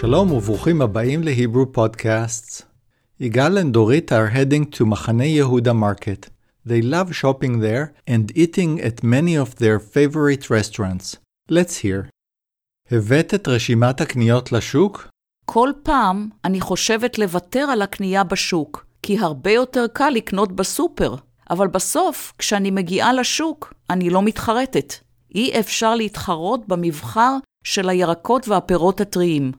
שלום וברוכים הבאים להיברו פודקאסטס. יגאל and Dorit are heading to מחנה יהודה market. They love shopping there and eating at many of their favorite restaurants. Let's hear. הבאת את רשימת הקניות לשוק? כל פעם אני חושבת לוותר על הקנייה בשוק, כי הרבה יותר קל לקנות בסופר. אבל בסוף, כשאני מגיעה לשוק, אני לא מתחרטת. אי אפשר להתחרות במבחר של הירקות והפירות הטריים.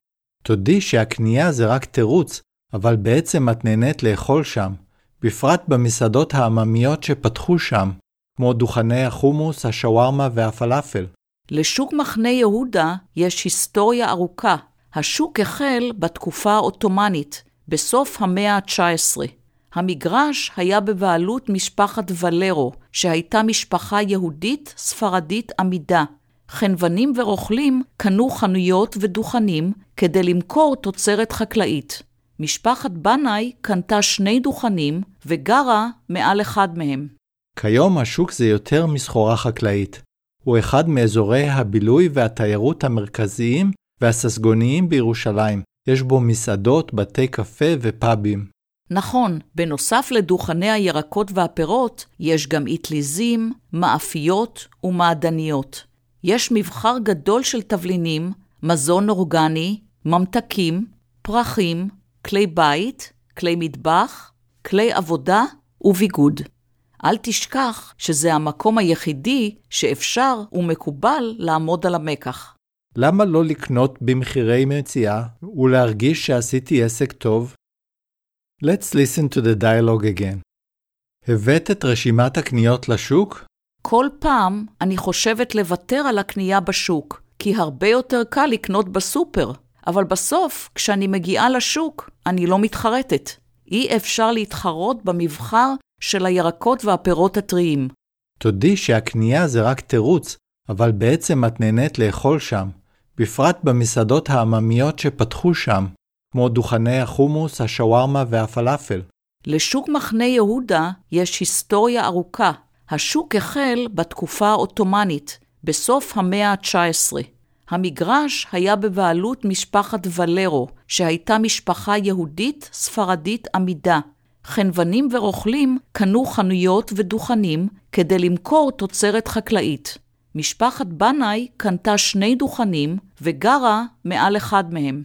תודי שהקנייה זה רק תירוץ, אבל בעצם את נהנית לאכול שם, בפרט במסעדות העממיות שפתחו שם, כמו דוכני החומוס, השווארמה והפלאפל. לשוק מחנה יהודה יש היסטוריה ארוכה. השוק החל בתקופה העות'מאנית, בסוף המאה ה-19. המגרש היה בבעלות משפחת ולרו, שהייתה משפחה יהודית ספרדית עמידה. חנוונים ורוכלים קנו חנויות ודוכנים כדי למכור תוצרת חקלאית. משפחת בנאי קנתה שני דוכנים וגרה מעל אחד מהם. כיום השוק זה יותר מסחורה חקלאית. הוא אחד מאזורי הבילוי והתיירות המרכזיים והססגוניים בירושלים. יש בו מסעדות, בתי קפה ופאבים. נכון, בנוסף לדוכני הירקות והפירות, יש גם אטליזים, מאפיות ומעדניות. יש מבחר גדול של תבלינים, מזון אורגני, ממתקים, פרחים, כלי בית, כלי מטבח, כלי עבודה וביגוד. אל תשכח שזה המקום היחידי שאפשר ומקובל לעמוד על המקח. למה לא לקנות במחירי מציאה ולהרגיש שעשיתי עסק טוב? Let's listen to the dialogue again. הבאת את רשימת הקניות לשוק? כל פעם אני חושבת לוותר על הקנייה בשוק, כי הרבה יותר קל לקנות בסופר. אבל בסוף, כשאני מגיעה לשוק, אני לא מתחרטת. אי אפשר להתחרות במבחר של הירקות והפירות הטריים. תודי שהקנייה זה רק תירוץ, אבל בעצם את נהנית לאכול שם, בפרט במסעדות העממיות שפתחו שם, כמו דוכני החומוס, השווארמה והפלאפל. לשוק מחנה יהודה יש היסטוריה ארוכה. השוק החל בתקופה העות'מאנית, בסוף המאה ה-19. המגרש היה בבעלות משפחת ולרו, שהייתה משפחה יהודית ספרדית עמידה. חנוונים ורוכלים קנו חנויות ודוכנים כדי למכור תוצרת חקלאית. משפחת בנאי קנתה שני דוכנים וגרה מעל אחד מהם.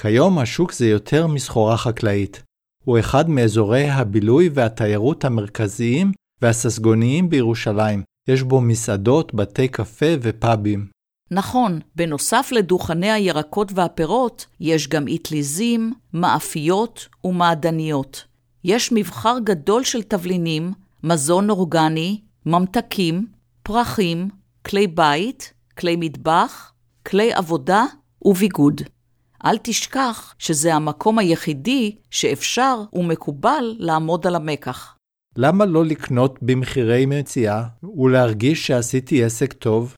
כיום השוק זה יותר מסחורה חקלאית. הוא אחד מאזורי הבילוי והתיירות המרכזיים והססגוניים בירושלים. יש בו מסעדות, בתי קפה ופאבים. נכון, בנוסף לדוכני הירקות והפירות, יש גם אטליזים, מאפיות ומעדניות. יש מבחר גדול של תבלינים, מזון אורגני, ממתקים, פרחים, כלי בית, כלי מטבח, כלי עבודה וביגוד. אל תשכח שזה המקום היחידי שאפשר ומקובל לעמוד על המקח. למה לא לקנות במחירי מציאה ולהרגיש שעשיתי עסק טוב?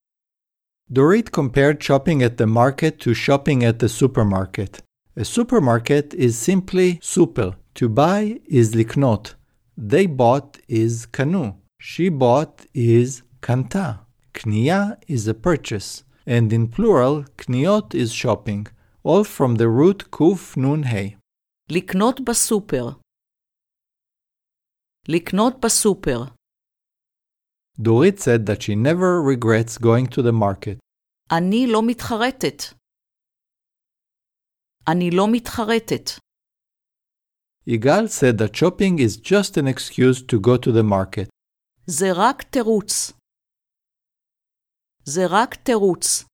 Dorit compared shopping at the market to shopping at the supermarket. A supermarket is simply super. To buy is לקנות. They bought is קנו. She bought is קנתה. קנייה is a purchase. And in plural, קניות is shopping. All from the root קוף נון ה'. לקנות בסופר. לקנות בסופר. Dorit said that she never regrets going to the market. אני לא מתחרטת. אני לא מתחרטת. Igal said that shopping is just an excuse to go to the market. זה רק תירוץ. זה רק תירוץ.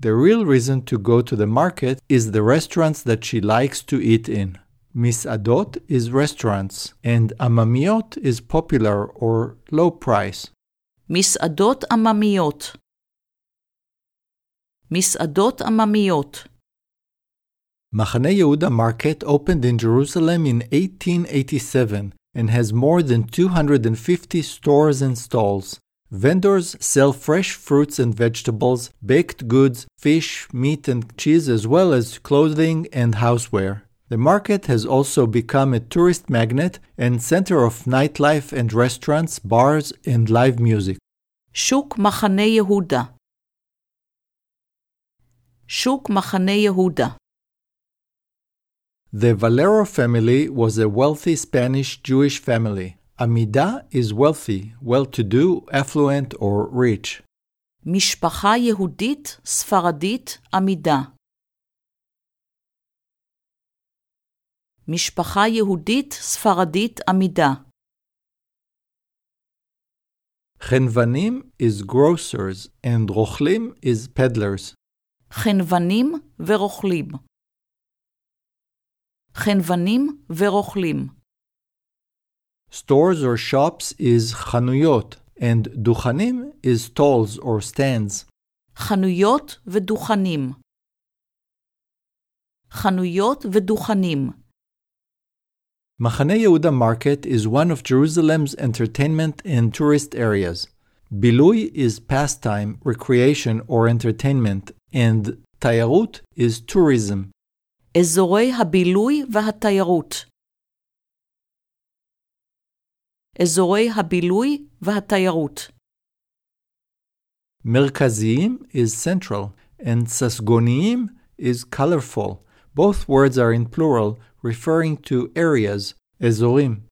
The real reason to go to the market is the restaurants that she likes to eat in. Misadot is restaurants, and amamiot is popular or low price. מסעדות עממיות. מסעדות עממיות. Machane Yehuda Market opened in Jerusalem in 1887 and has more than 250 stores and stalls. Vendors sell fresh fruits and vegetables, baked goods, fish, meat, and cheese, as well as clothing and houseware. The market has also become a tourist magnet and center of nightlife and restaurants, bars, and live music. שוק מחנה יהודה. שוק מחנה יהודה. The Valero family was a wealthy Spanish Jewish family. Amida is wealthy, well to do, affluent, or rich. משפחה יהודית ספרדית עמידה. משפחה יהודית ספרדית עמידה. חנוונים is grocers and רוכלים is peddlers. חנוונים ורוכלים. חנוונים ורוכלים. Stores or shops is חנויות and דוכנים is stalls or stands. חנויות ודוכנים. חנויות ודוכנים. Machane Yehuda Market is one of Jerusalem's entertainment and tourist areas. Bilui is pastime, recreation, or entertainment, and tayarut is tourism. אזורי הבילוי והתיירות. אזורי הבילוי והתיירות. Merkaziyim is central, and sasgoniyim is colorful. Both words are in plural, referring to areas, ezorim.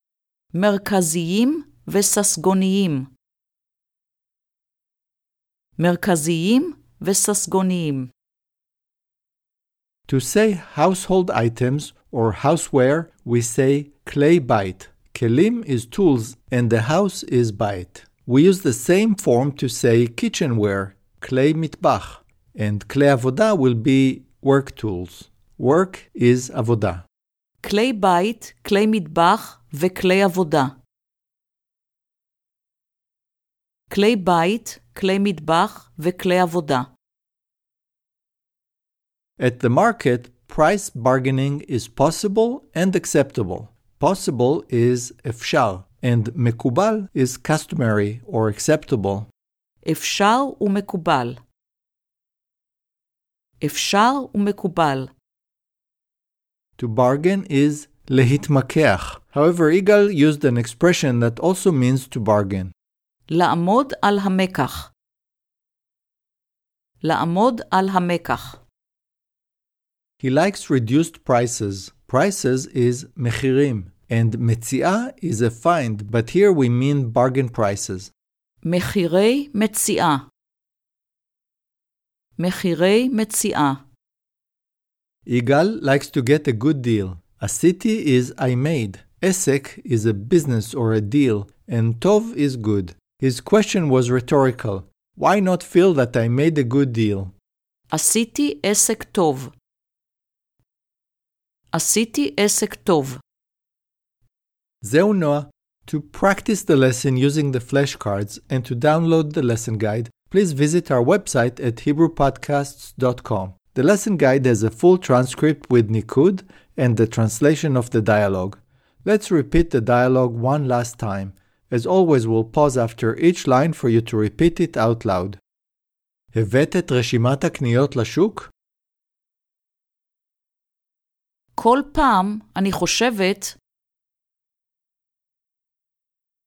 מרכזיים וססגוניים. מרכזיים וססגוניים. To say household items or houseware, we say clay bite. Kelim is tools and the house is bite. We use the same form to say kitchenware, clay mitbach, and clay avoda will be work tools. Work is avoda. כלי בית, כלי מטבח וכלי עבודה. כלי בית, כלי מטבח וכלי עבודה. At the market, price bargaining is possible and acceptable. Possible is אפשר, and מקובל is customary or acceptable. אפשר ומקובל. אפשר ומקובל. To bargain is להתמקח. However, Igal used an expression that also means to bargain. לעמוד על המקח. לעמוד על המקח. He likes reduced prices. Prices is מחירים, and מציאה is a find, but here we mean bargain prices. מחירי מציאה. מחירי מציאה. Igal likes to get a good deal. A city is I made. Esek is a business or a deal, and Tov is good. His question was rhetorical. Why not feel that I made a good deal? עשיתי עסק טוב. עשיתי עסק טוב. זהו נועה. To practice the lesson using the flashcards and to download the lesson guide, please visit our website at HebrewPodcasts.com. The lesson guide has a full transcript with Nikud and the translation of the dialogue. Let's repeat the dialogue one last time. As always, we'll pause after each line for you to repeat it out loud. הבאת את רשימת הקניות לשוק? כל פעם אני חושבת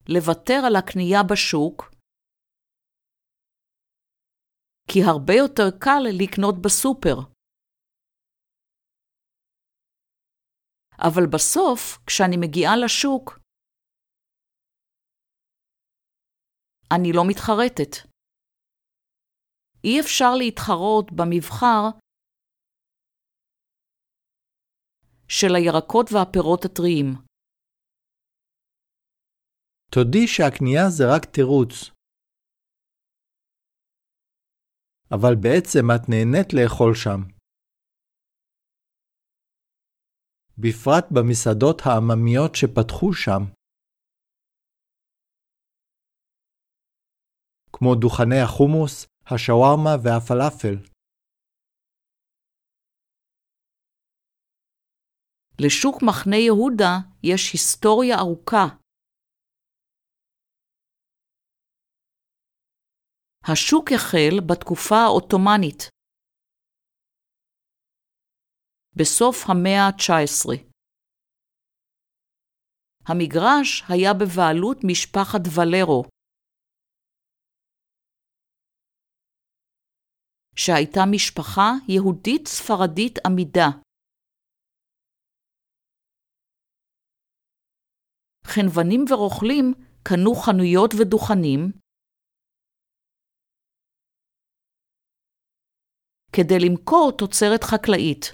לוותר על הקנייה בשוק, כי הרבה יותר קל לקנות בסופר. אבל בסוף, כשאני מגיעה לשוק, אני לא מתחרטת. אי אפשר להתחרות במבחר של הירקות והפירות הטריים. תודי שהקנייה זה רק תירוץ. אבל בעצם את נהנית לאכול שם. בפרט במסעדות העממיות שפתחו שם. כמו דוכני החומוס, השווארמה והפלאפל. לשוק מחנה יהודה יש היסטוריה ארוכה. השוק החל בתקופה העות'מאנית, בסוף המאה ה-19. המגרש היה בבעלות משפחת ולרו, שהייתה משפחה יהודית ספרדית עמידה. חנוונים ורוכלים קנו חנויות ודוכנים כדי למכור תוצרת חקלאית.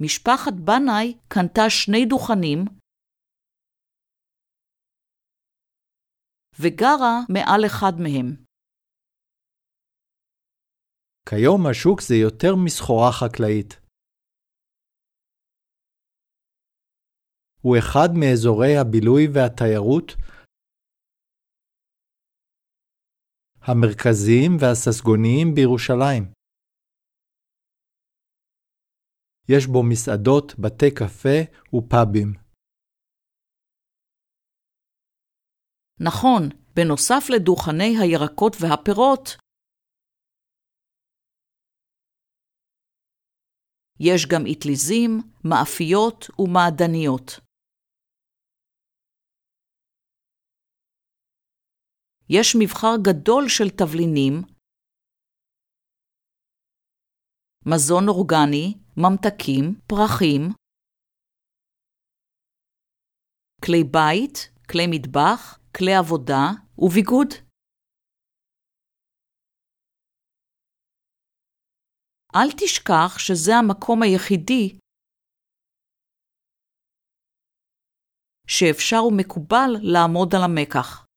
משפחת בנאי קנתה שני דוכנים וגרה מעל אחד מהם. כיום השוק זה יותר מסחורה חקלאית. הוא אחד מאזורי הבילוי והתיירות המרכזיים והססגוניים בירושלים. יש בו מסעדות, בתי קפה ופאבים. נכון, בנוסף לדוכני הירקות והפירות, יש גם אטליזים, מאפיות ומעדניות. יש מבחר גדול של תבלינים, מזון אורגני, ממתקים, פרחים, כלי בית, כלי מטבח, כלי עבודה וביגוד. אל תשכח שזה המקום היחידי שאפשר ומקובל לעמוד על המקח.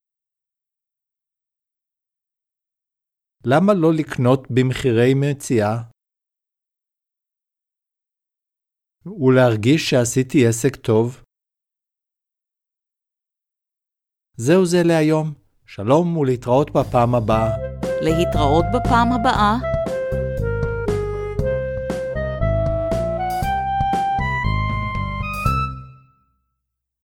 למה לא לקנות במחירי מציאה? ולהרגיש שעשיתי עסק טוב? זהו זה להיום. שלום ולהתראות בפעם הבאה. להתראות בפעם הבאה.